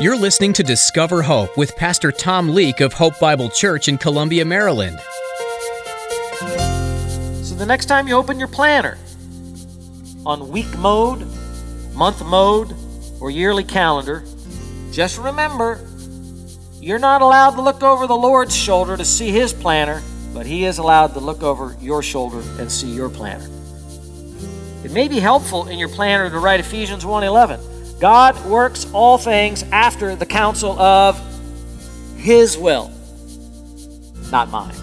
You're listening to Discover Hope with Pastor Tom Leake of Hope Bible Church in Columbia, Maryland. So the next time you open your planner on week mode, month mode, or yearly calendar, just remember you're not allowed to look over the Lord's shoulder to see his planner, but he is allowed to look over your shoulder and see your planner. It may be helpful in your planner to write Ephesians 1:11. God works all things after the counsel of his will, not mine.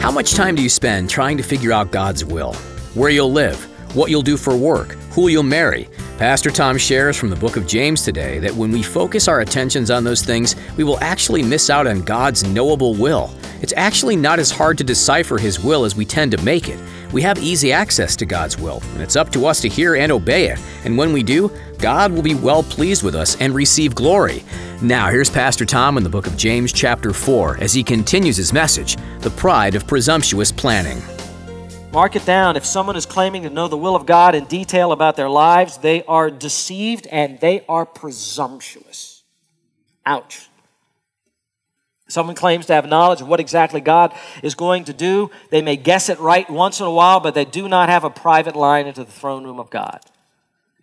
How much time do you spend trying to figure out God's will? Where you'll live, what you'll do for work, who you'll marry? Pastor Tom shares from the book of James today that when we focus our attentions on those things, we will actually miss out on God's knowable will. It's actually not as hard to decipher His will as we tend to make it. We have easy access to God's will, and it's up to us to hear and obey it. And when we do, God will be well pleased with us and receive glory. Now, here's Pastor Tom in the book of James, chapter 4, as he continues his message The Pride of Presumptuous Planning. Mark it down. If someone is claiming to know the will of God in detail about their lives, they are deceived and they are presumptuous. Ouch. Someone claims to have knowledge of what exactly God is going to do. They may guess it right once in a while, but they do not have a private line into the throne room of God.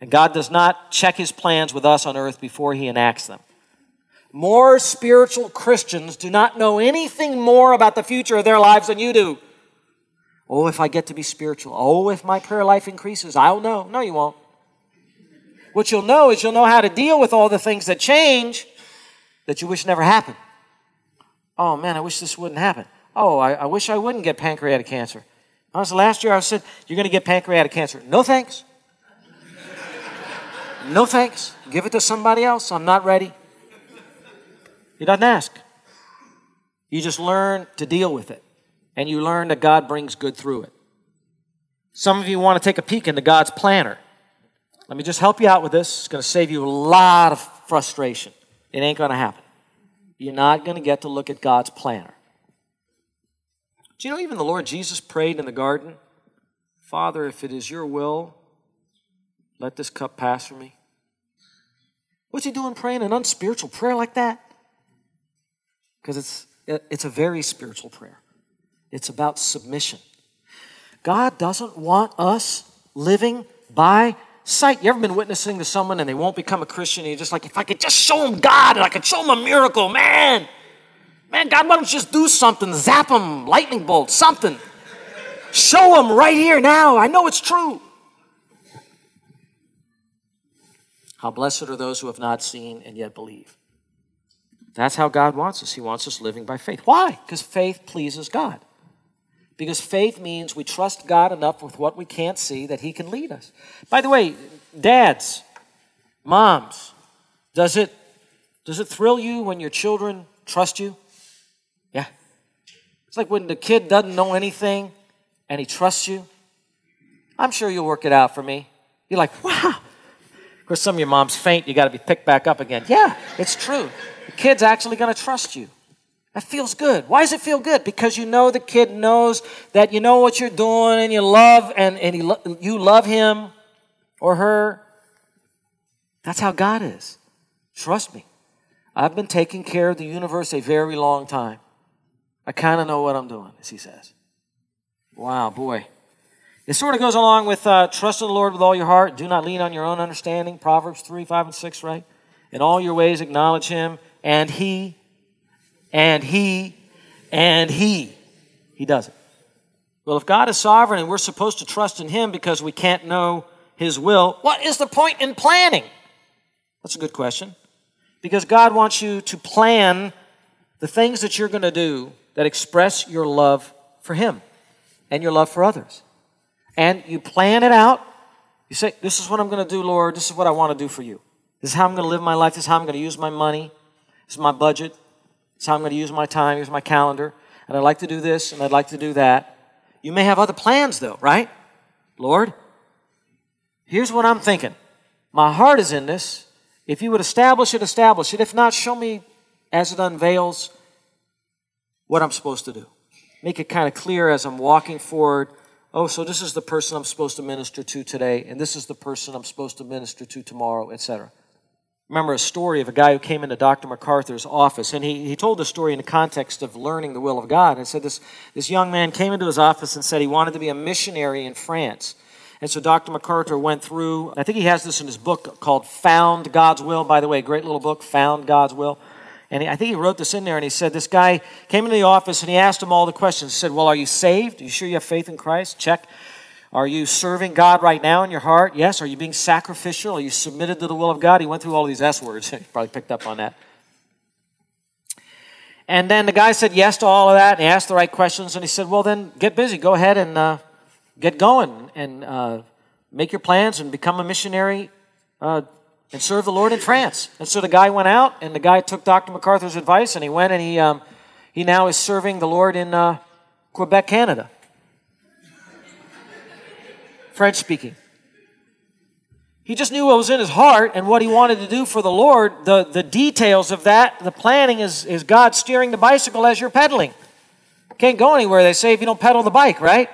And God does not check his plans with us on earth before he enacts them. More spiritual Christians do not know anything more about the future of their lives than you do. Oh, if I get to be spiritual. Oh, if my prayer life increases, I'll know. No, you won't. What you'll know is you'll know how to deal with all the things that change that you wish never happened. Oh, man, I wish this wouldn't happen. Oh, I, I wish I wouldn't get pancreatic cancer. Was last year I said, You're going to get pancreatic cancer. No thanks. no thanks. Give it to somebody else. I'm not ready. He doesn't ask. You just learn to deal with it and you learn that God brings good through it. Some of you want to take a peek into God's planner. Let me just help you out with this. It's going to save you a lot of frustration. It ain't going to happen. You're not going to get to look at God's planner. Do you know even the Lord Jesus prayed in the garden, Father, if it is your will, let this cup pass from me? What's he doing praying an unspiritual prayer like that? Because it's, it's a very spiritual prayer. It's about submission. God doesn't want us living by sight. You ever been witnessing to someone and they won't become a Christian and you're just like, if I could just show them God and I could show them a miracle, man. Man, God, why don't you just do something? Zap them, lightning bolt, something. Show them right here now. I know it's true. How blessed are those who have not seen and yet believe. That's how God wants us. He wants us living by faith. Why? Because faith pleases God. Because faith means we trust God enough with what we can't see that He can lead us. By the way, dads, moms, does it, does it thrill you when your children trust you? Yeah. It's like when the kid doesn't know anything and he trusts you. I'm sure you'll work it out for me. You're like, wow. Of course, some of your moms faint, you got to be picked back up again. Yeah, it's true. The kid's actually going to trust you. That feels good. Why does it feel good? Because you know the kid knows that you know what you're doing and you love and, and lo- you love him or her. That's how God is. Trust me. I've been taking care of the universe a very long time. I kind of know what I'm doing, as he says. Wow, boy. It sort of goes along with uh, trust in the Lord with all your heart. Do not lean on your own understanding. Proverbs 3, 5, and 6, right? In all your ways acknowledge him, and he and he, and he. He does it. Well, if God is sovereign and we're supposed to trust in him because we can't know his will, what is the point in planning? That's a good question. Because God wants you to plan the things that you're going to do that express your love for him and your love for others. And you plan it out. You say, This is what I'm going to do, Lord. This is what I want to do for you. This is how I'm going to live my life. This is how I'm going to use my money. This is my budget. How I'm going to use my time, use my calendar. And I'd like to do this and I'd like to do that. You may have other plans though, right? Lord, here's what I'm thinking. My heart is in this. If you would establish it, establish it. If not, show me as it unveils what I'm supposed to do. Make it kind of clear as I'm walking forward oh, so this is the person I'm supposed to minister to today, and this is the person I'm supposed to minister to tomorrow, etc. Remember a story of a guy who came into Dr. MacArthur's office, and he, he told the story in the context of learning the will of God. And said this, this young man came into his office and said he wanted to be a missionary in France. And so Dr. MacArthur went through, I think he has this in his book called Found God's Will, by the way, great little book, Found God's Will. And I think he wrote this in there, and he said, This guy came into the office and he asked him all the questions. He said, Well, are you saved? Are you sure you have faith in Christ? Check. Are you serving God right now in your heart? Yes. Are you being sacrificial? Are you submitted to the will of God? He went through all these S words. He probably picked up on that. And then the guy said yes to all of that, and he asked the right questions, and he said, Well, then get busy. Go ahead and uh, get going and uh, make your plans and become a missionary uh, and serve the Lord in France. And so the guy went out, and the guy took Dr. MacArthur's advice, and he went and he, um, he now is serving the Lord in uh, Quebec, Canada. French speaking. He just knew what was in his heart and what he wanted to do for the Lord. The, the details of that, the planning is, is God steering the bicycle as you're pedaling. Can't go anywhere, they say, if you don't pedal the bike, right?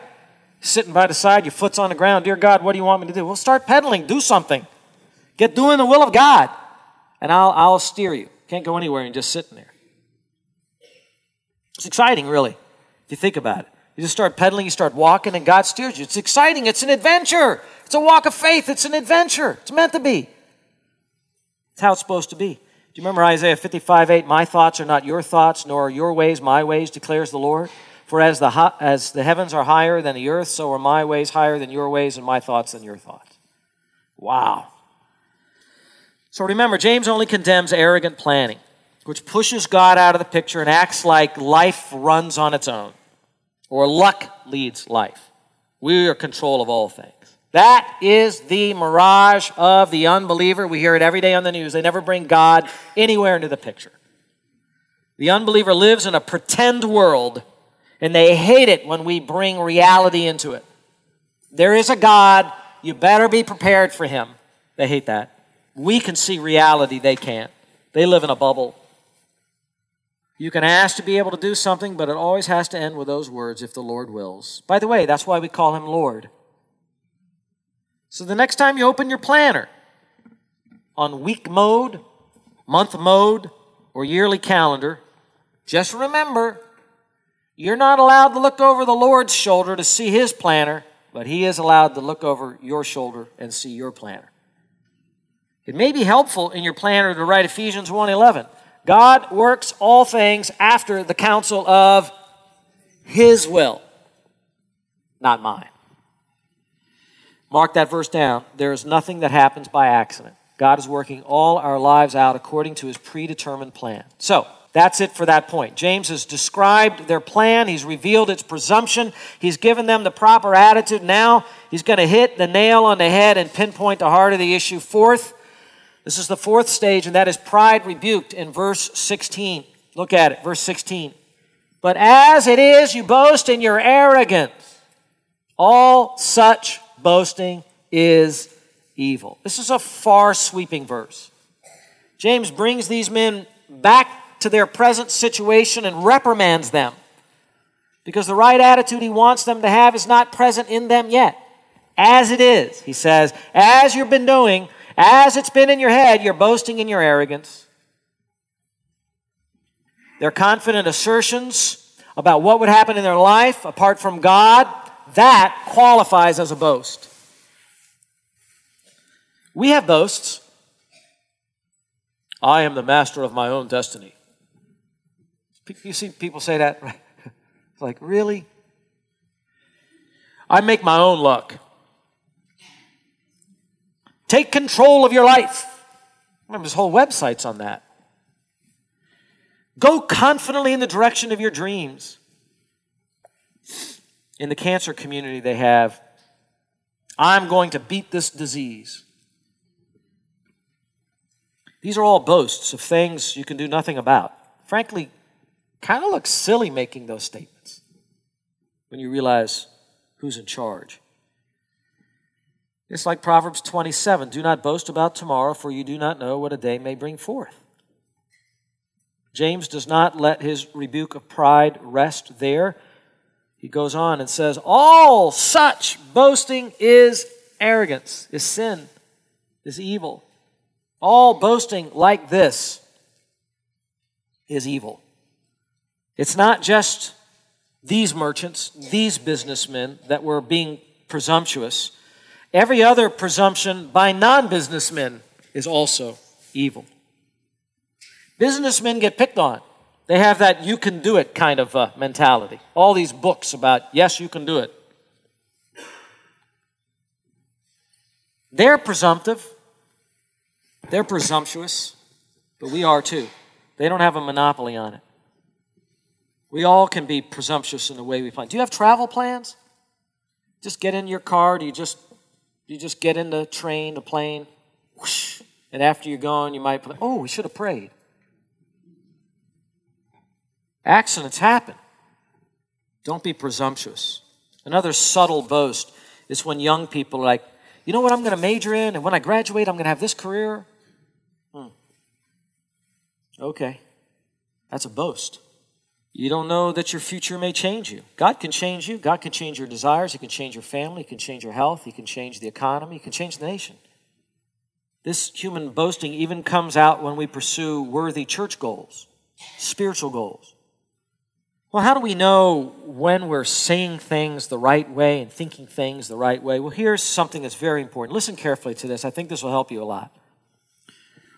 Sitting by the side, your foot's on the ground. Dear God, what do you want me to do? Well, start pedaling, do something. Get doing the will of God, and I'll, I'll steer you. Can't go anywhere and just sitting there. It's exciting, really, if you think about it. You just start pedaling, you start walking, and God steers you. It's exciting. It's an adventure. It's a walk of faith. It's an adventure. It's meant to be. It's how it's supposed to be. Do you remember Isaiah 55 8? My thoughts are not your thoughts, nor are your ways my ways, declares the Lord. For as the, as the heavens are higher than the earth, so are my ways higher than your ways, and my thoughts than your thoughts. Wow. So remember, James only condemns arrogant planning, which pushes God out of the picture and acts like life runs on its own or luck leads life. We are control of all things. That is the mirage of the unbeliever. We hear it every day on the news. They never bring God anywhere into the picture. The unbeliever lives in a pretend world, and they hate it when we bring reality into it. There is a God. You better be prepared for him. They hate that. We can see reality, they can't. They live in a bubble. You can ask to be able to do something, but it always has to end with those words, if the Lord wills. By the way, that's why we call him Lord. So the next time you open your planner on week mode, month mode, or yearly calendar, just remember you're not allowed to look over the Lord's shoulder to see his planner, but he is allowed to look over your shoulder and see your planner. It may be helpful in your planner to write Ephesians 1:11. God works all things after the counsel of His will, not mine. Mark that verse down. There is nothing that happens by accident. God is working all our lives out according to His predetermined plan. So, that's it for that point. James has described their plan. He's revealed its presumption. He's given them the proper attitude. Now he's going to hit the nail on the head and pinpoint the heart of the issue. Fourth, this is the fourth stage, and that is pride rebuked in verse 16. Look at it, verse 16. But as it is, you boast in your arrogance. All such boasting is evil. This is a far sweeping verse. James brings these men back to their present situation and reprimands them because the right attitude he wants them to have is not present in them yet. As it is, he says, as you've been doing, as it's been in your head, you're boasting in your arrogance. Their confident assertions about what would happen in their life apart from God, that qualifies as a boast. We have boasts. I am the master of my own destiny. You see people say that, right? It's like, really? I make my own luck. Take control of your life. Remember, there's whole websites on that. Go confidently in the direction of your dreams. In the cancer community, they have, I'm going to beat this disease. These are all boasts of things you can do nothing about. Frankly, kind of looks silly making those statements when you realize who's in charge. It's like Proverbs 27 Do not boast about tomorrow, for you do not know what a day may bring forth. James does not let his rebuke of pride rest there. he goes on and says, All such boasting is arrogance, is sin, is evil. All boasting like this is evil. It's not just these merchants, these businessmen that were being presumptuous. Every other presumption by non businessmen is also evil. Businessmen get picked on. They have that you can do it kind of uh, mentality. All these books about, yes, you can do it. They're presumptive, they're presumptuous, but we are too. They don't have a monopoly on it. We all can be presumptuous in the way we plan. Do you have travel plans? Just get in your car. Do you just you just get in the train, the plane, whoosh, and after you're gone, you might. Oh, we should have prayed. Accidents happen. Don't be presumptuous. Another subtle boast is when young people are like, you know what I'm going to major in, and when I graduate, I'm going to have this career. Hmm. Okay. That's a boast. You don't know that your future may change you. God can change you. God can change your desires. He can change your family. He can change your health. He can change the economy. He can change the nation. This human boasting even comes out when we pursue worthy church goals, spiritual goals. Well, how do we know when we're saying things the right way and thinking things the right way? Well, here's something that's very important. Listen carefully to this. I think this will help you a lot.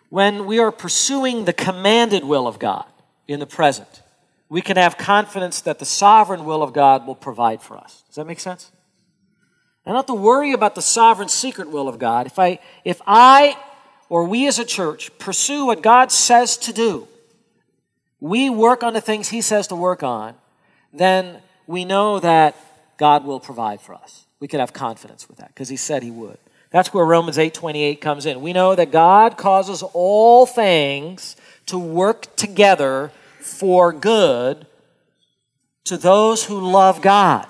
When we are pursuing the commanded will of God in the present, we can have confidence that the sovereign will of God will provide for us. Does that make sense? I don't have to worry about the sovereign secret will of God. If I, if I or we as a church pursue what God says to do, we work on the things He says to work on, then we know that God will provide for us. We can have confidence with that because He said He would. That's where Romans 8 28 comes in. We know that God causes all things to work together for good to those who love God,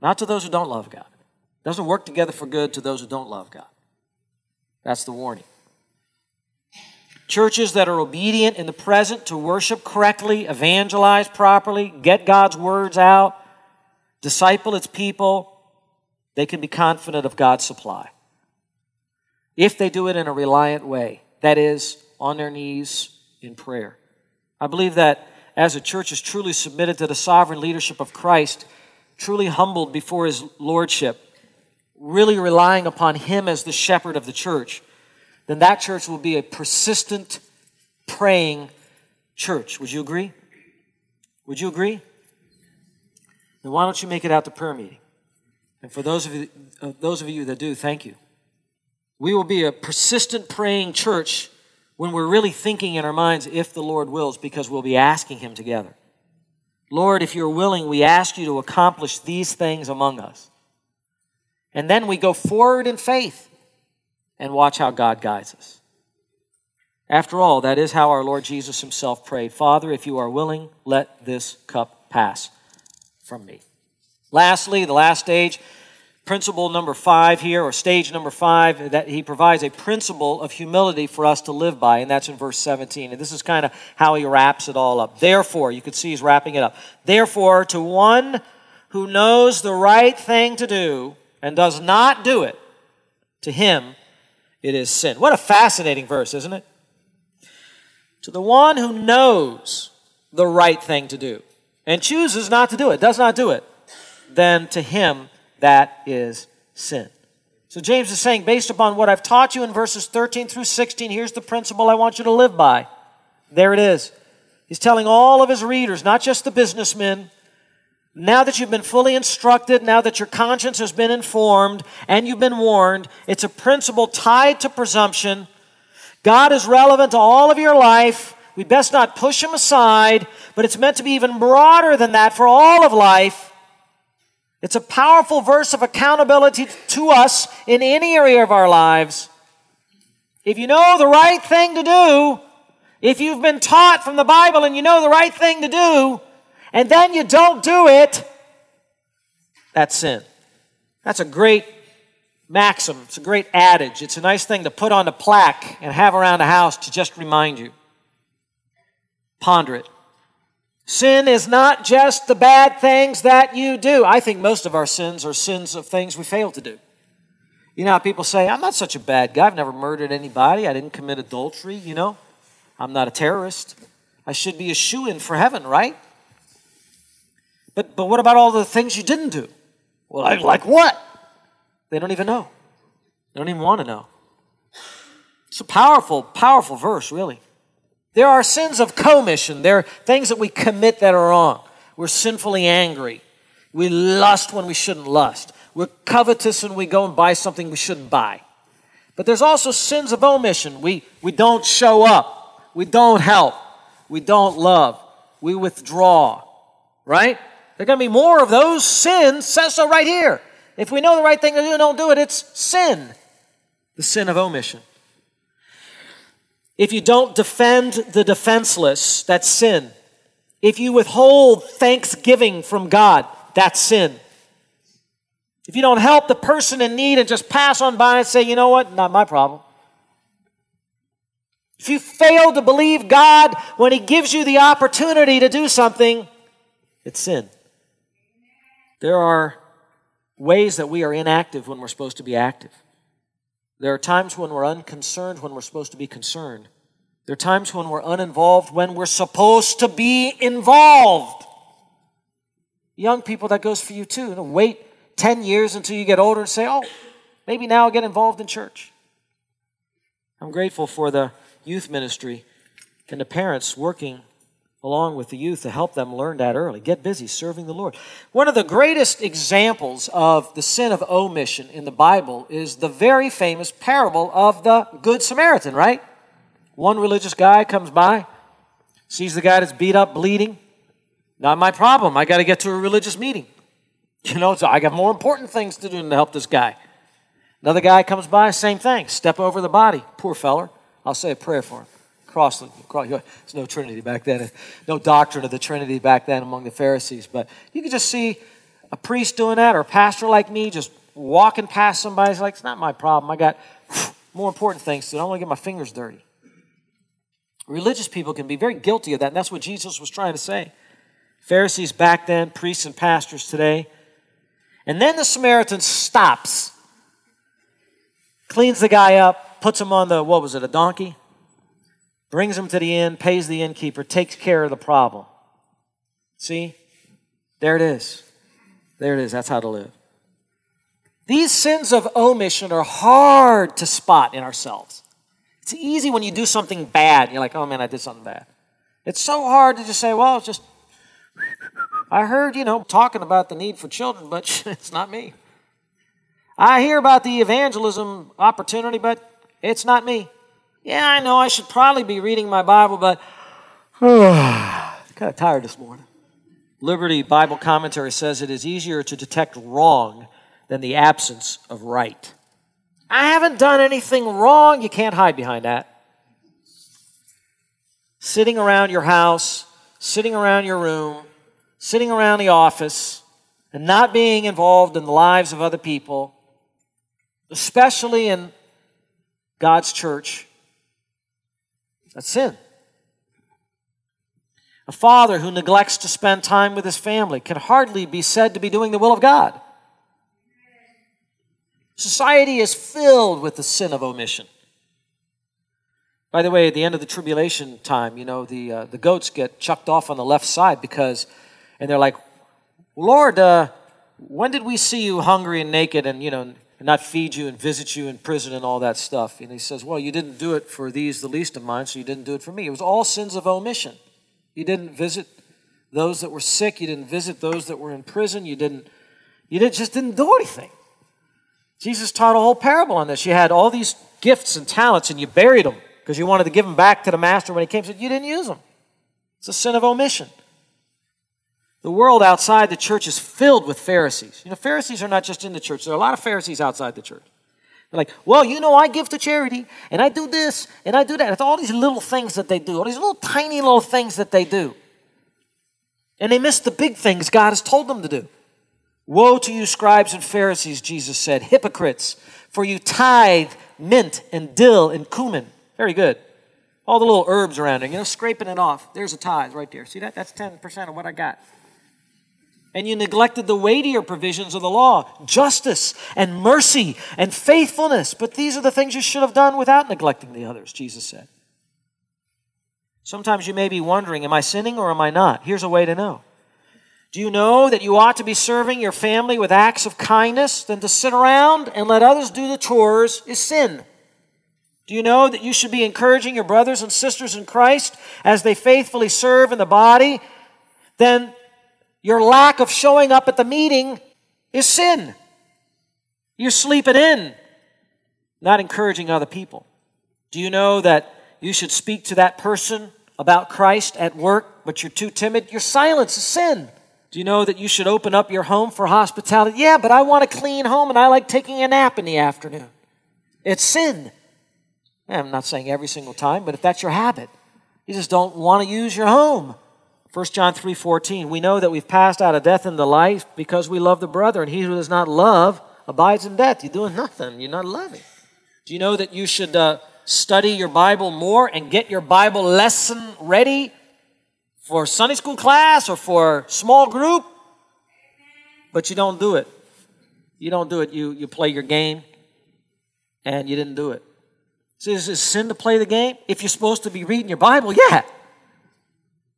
not to those who don't love God. It doesn't work together for good to those who don't love God. That's the warning. Churches that are obedient in the present to worship correctly, evangelize properly, get God's words out, disciple its people, they can be confident of God's supply. If they do it in a reliant way, that is, on their knees in prayer. I believe that as a church is truly submitted to the sovereign leadership of Christ, truly humbled before his lordship, really relying upon him as the shepherd of the church, then that church will be a persistent, praying church. Would you agree? Would you agree? Then why don't you make it out to prayer meeting? And for those of you, uh, those of you that do, thank you. We will be a persistent praying church when we're really thinking in our minds, if the Lord wills, because we'll be asking Him together. Lord, if you're willing, we ask you to accomplish these things among us. And then we go forward in faith and watch how God guides us. After all, that is how our Lord Jesus Himself prayed Father, if you are willing, let this cup pass from me. Lastly, the last stage, principle number five here, or stage number five, that he provides a principle of humility for us to live by, and that's in verse 17. And this is kind of how he wraps it all up. Therefore, you can see he's wrapping it up. Therefore, to one who knows the right thing to do and does not do it, to him it is sin. What a fascinating verse, isn't it? To the one who knows the right thing to do and chooses not to do it, does not do it, then to him that is sin. So James is saying, based upon what I've taught you in verses 13 through 16, here's the principle I want you to live by. There it is. He's telling all of his readers, not just the businessmen, now that you've been fully instructed, now that your conscience has been informed and you've been warned, it's a principle tied to presumption. God is relevant to all of your life. We best not push him aside, but it's meant to be even broader than that for all of life. It's a powerful verse of accountability to us in any area of our lives. If you know the right thing to do, if you've been taught from the Bible and you know the right thing to do, and then you don't do it, that's sin. That's a great maxim. It's a great adage. It's a nice thing to put on a plaque and have around the house to just remind you. Ponder it. Sin is not just the bad things that you do. I think most of our sins are sins of things we fail to do. You know how people say, I'm not such a bad guy. I've never murdered anybody. I didn't commit adultery, you know. I'm not a terrorist. I should be a shoo in for heaven, right? But, but what about all the things you didn't do? Well, I, like what? They don't even know. They don't even want to know. It's a powerful, powerful verse, really. There are sins of commission. There are things that we commit that are wrong. We're sinfully angry. We lust when we shouldn't lust. We're covetous and we go and buy something we shouldn't buy. But there's also sins of omission. We, we don't show up. We don't help. We don't love. We withdraw. Right? There are going to be more of those sins. Says so right here. If we know the right thing to do and don't do it, it's sin. The sin of omission. If you don't defend the defenseless, that's sin. If you withhold thanksgiving from God, that's sin. If you don't help the person in need and just pass on by and say, you know what, not my problem. If you fail to believe God when He gives you the opportunity to do something, it's sin. There are ways that we are inactive when we're supposed to be active. There are times when we're unconcerned when we're supposed to be concerned. There are times when we're uninvolved when we're supposed to be involved. Young people, that goes for you too. You know, wait 10 years until you get older and say, oh, maybe now I'll get involved in church. I'm grateful for the youth ministry and the parents working along with the youth to help them learn that early. Get busy serving the Lord. One of the greatest examples of the sin of omission in the Bible is the very famous parable of the Good Samaritan, right? One religious guy comes by, sees the guy that's beat up, bleeding. Not my problem. I got to get to a religious meeting. You know, so I got more important things to do than to help this guy. Another guy comes by, same thing. Step over the body. Poor feller. I'll say a prayer for him. Cross, cross there's no Trinity back then, no doctrine of the Trinity back then among the Pharisees. But you could just see a priest doing that or a pastor like me just walking past somebody. It's like, it's not my problem. I got more important things to do. I don't want to get my fingers dirty. Religious people can be very guilty of that, and that's what Jesus was trying to say. Pharisees back then, priests and pastors today. And then the Samaritan stops, cleans the guy up, puts him on the, what was it, a donkey? Brings them to the inn, pays the innkeeper, takes care of the problem. See? There it is. There it is. That's how to live. These sins of omission are hard to spot in ourselves. It's easy when you do something bad. You're like, oh man, I did something bad. It's so hard to just say, well, it's just, I heard, you know, talking about the need for children, but it's not me. I hear about the evangelism opportunity, but it's not me. Yeah, I know I should probably be reading my Bible, but kind of tired this morning. Liberty Bible Commentary says it is easier to detect wrong than the absence of right. I haven't done anything wrong. You can't hide behind that. Sitting around your house, sitting around your room, sitting around the office, and not being involved in the lives of other people, especially in God's church, that's sin. A father who neglects to spend time with his family can hardly be said to be doing the will of God. Society is filled with the sin of omission. By the way, at the end of the tribulation time, you know, the, uh, the goats get chucked off on the left side because, and they're like, Lord, uh, when did we see you hungry and naked and, you know, not feed you and visit you in prison and all that stuff? And he says, Well, you didn't do it for these, the least of mine, so you didn't do it for me. It was all sins of omission. You didn't visit those that were sick. You didn't visit those that were in prison. You didn't, you didn't, just didn't do anything. Jesus taught a whole parable on this. You had all these gifts and talents and you buried them because you wanted to give them back to the master when he came. Said you didn't use them. It's a sin of omission. The world outside the church is filled with Pharisees. You know, Pharisees are not just in the church. There are a lot of Pharisees outside the church. They're like, well, you know, I give to charity, and I do this, and I do that. It's all these little things that they do, all these little tiny little things that they do. And they miss the big things God has told them to do. Woe to you, scribes and Pharisees, Jesus said, hypocrites, for you tithe mint and dill and cumin. Very good. All the little herbs around it, you know, scraping it off. There's a tithe right there. See that? That's 10% of what I got. And you neglected the weightier provisions of the law justice and mercy and faithfulness. But these are the things you should have done without neglecting the others, Jesus said. Sometimes you may be wondering, am I sinning or am I not? Here's a way to know. Do you know that you ought to be serving your family with acts of kindness than to sit around and let others do the chores is sin? Do you know that you should be encouraging your brothers and sisters in Christ as they faithfully serve in the body? Then your lack of showing up at the meeting is sin. You're sleeping in, not encouraging other people. Do you know that you should speak to that person about Christ at work, but you're too timid? Your silence is sin. Do you know that you should open up your home for hospitality? Yeah, but I want a clean home and I like taking a nap in the afternoon. It's sin. I'm not saying every single time, but if that's your habit, you just don't want to use your home. 1 John 3:14 We know that we've passed out of death into life because we love the brother and he who does not love abides in death. You're doing nothing. You're not loving. Do you know that you should uh, study your Bible more and get your Bible lesson ready for Sunday school class or for small group, but you don't do it. You don't do it. You, you play your game and you didn't do it. So is it sin to play the game? If you're supposed to be reading your Bible, yeah.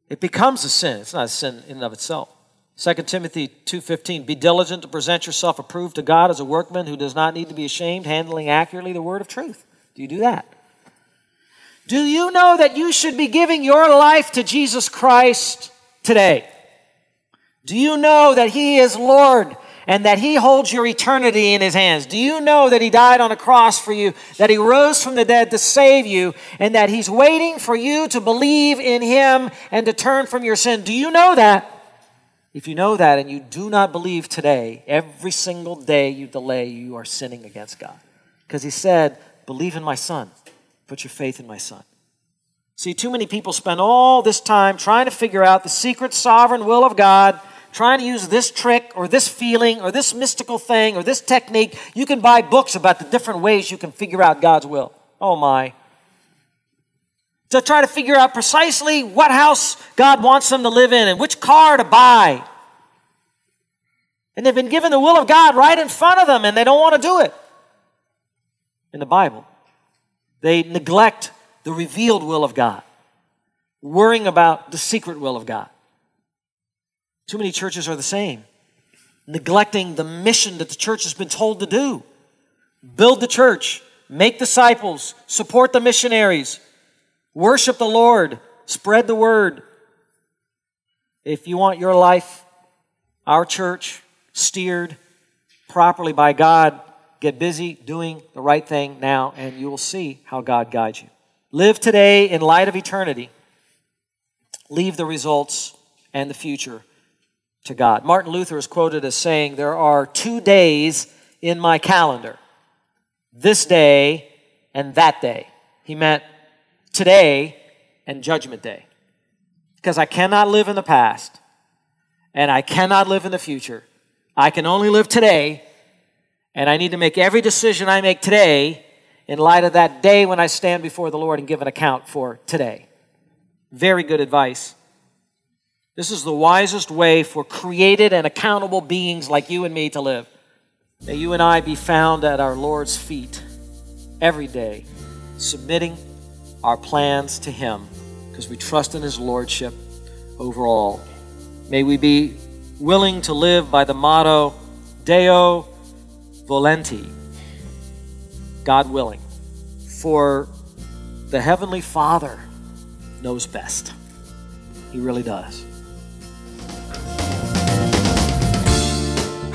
It becomes a sin. It's not a sin in and of itself. 2 Timothy 2:15 Be diligent to present yourself approved to God as a workman who does not need to be ashamed, handling accurately the word of truth. Do you do that? Do you know that you should be giving your life to Jesus Christ today? Do you know that He is Lord and that He holds your eternity in His hands? Do you know that He died on a cross for you, that He rose from the dead to save you, and that He's waiting for you to believe in Him and to turn from your sin? Do you know that? If you know that and you do not believe today, every single day you delay, you are sinning against God. Because He said, Believe in my Son. Put your faith in my son. See, too many people spend all this time trying to figure out the secret sovereign will of God, trying to use this trick or this feeling or this mystical thing or this technique. You can buy books about the different ways you can figure out God's will. Oh my. To try to figure out precisely what house God wants them to live in and which car to buy. And they've been given the will of God right in front of them and they don't want to do it in the Bible. They neglect the revealed will of God, worrying about the secret will of God. Too many churches are the same, neglecting the mission that the church has been told to do build the church, make disciples, support the missionaries, worship the Lord, spread the word. If you want your life, our church, steered properly by God, Get busy doing the right thing now, and you will see how God guides you. Live today in light of eternity. Leave the results and the future to God. Martin Luther is quoted as saying, There are two days in my calendar this day and that day. He meant today and judgment day. Because I cannot live in the past and I cannot live in the future. I can only live today and I need to make every decision I make today in light of that day when I stand before the Lord and give an account for today. Very good advice. This is the wisest way for created and accountable beings like you and me to live. May you and I be found at our Lord's feet every day, submitting our plans to Him because we trust in His Lordship over all. May we be willing to live by the motto Deo volenti, God willing, for the Heavenly Father knows best. He really does.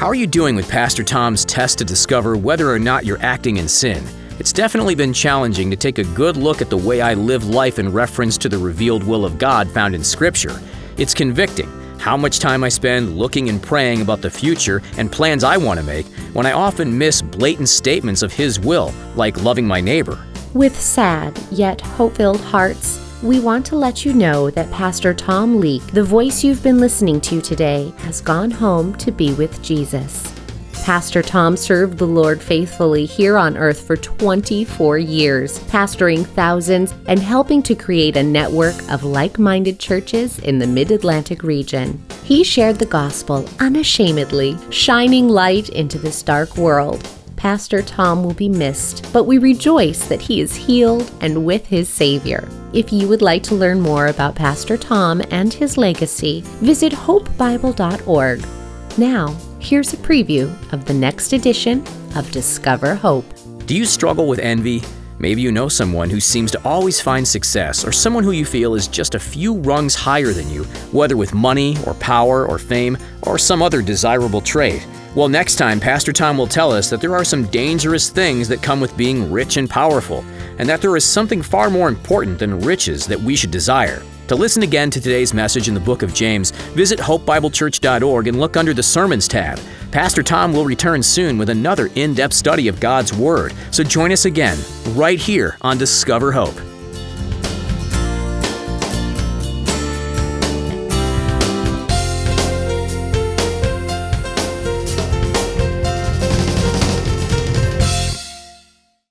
How are you doing with Pastor Tom's test to discover whether or not you're acting in sin? It's definitely been challenging to take a good look at the way I live life in reference to the revealed will of God found in Scripture. It's convicting how much time I spend looking and praying about the future and plans I want to make when I often miss blatant statements of His will, like loving my neighbor. With sad yet hope filled hearts, we want to let you know that Pastor Tom Leake, the voice you've been listening to today, has gone home to be with Jesus. Pastor Tom served the Lord faithfully here on earth for 24 years, pastoring thousands and helping to create a network of like minded churches in the mid Atlantic region. He shared the gospel unashamedly, shining light into this dark world. Pastor Tom will be missed, but we rejoice that he is healed and with his Savior. If you would like to learn more about Pastor Tom and his legacy, visit hopebible.org. Now, here's a preview of the next edition of Discover Hope. Do you struggle with envy? Maybe you know someone who seems to always find success, or someone who you feel is just a few rungs higher than you, whether with money or power or fame or some other desirable trait. Well, next time, Pastor Tom will tell us that there are some dangerous things that come with being rich and powerful, and that there is something far more important than riches that we should desire. To listen again to today's message in the book of James, visit hopebiblechurch.org and look under the Sermons tab. Pastor Tom will return soon with another in depth study of God's Word, so join us again, right here on Discover Hope.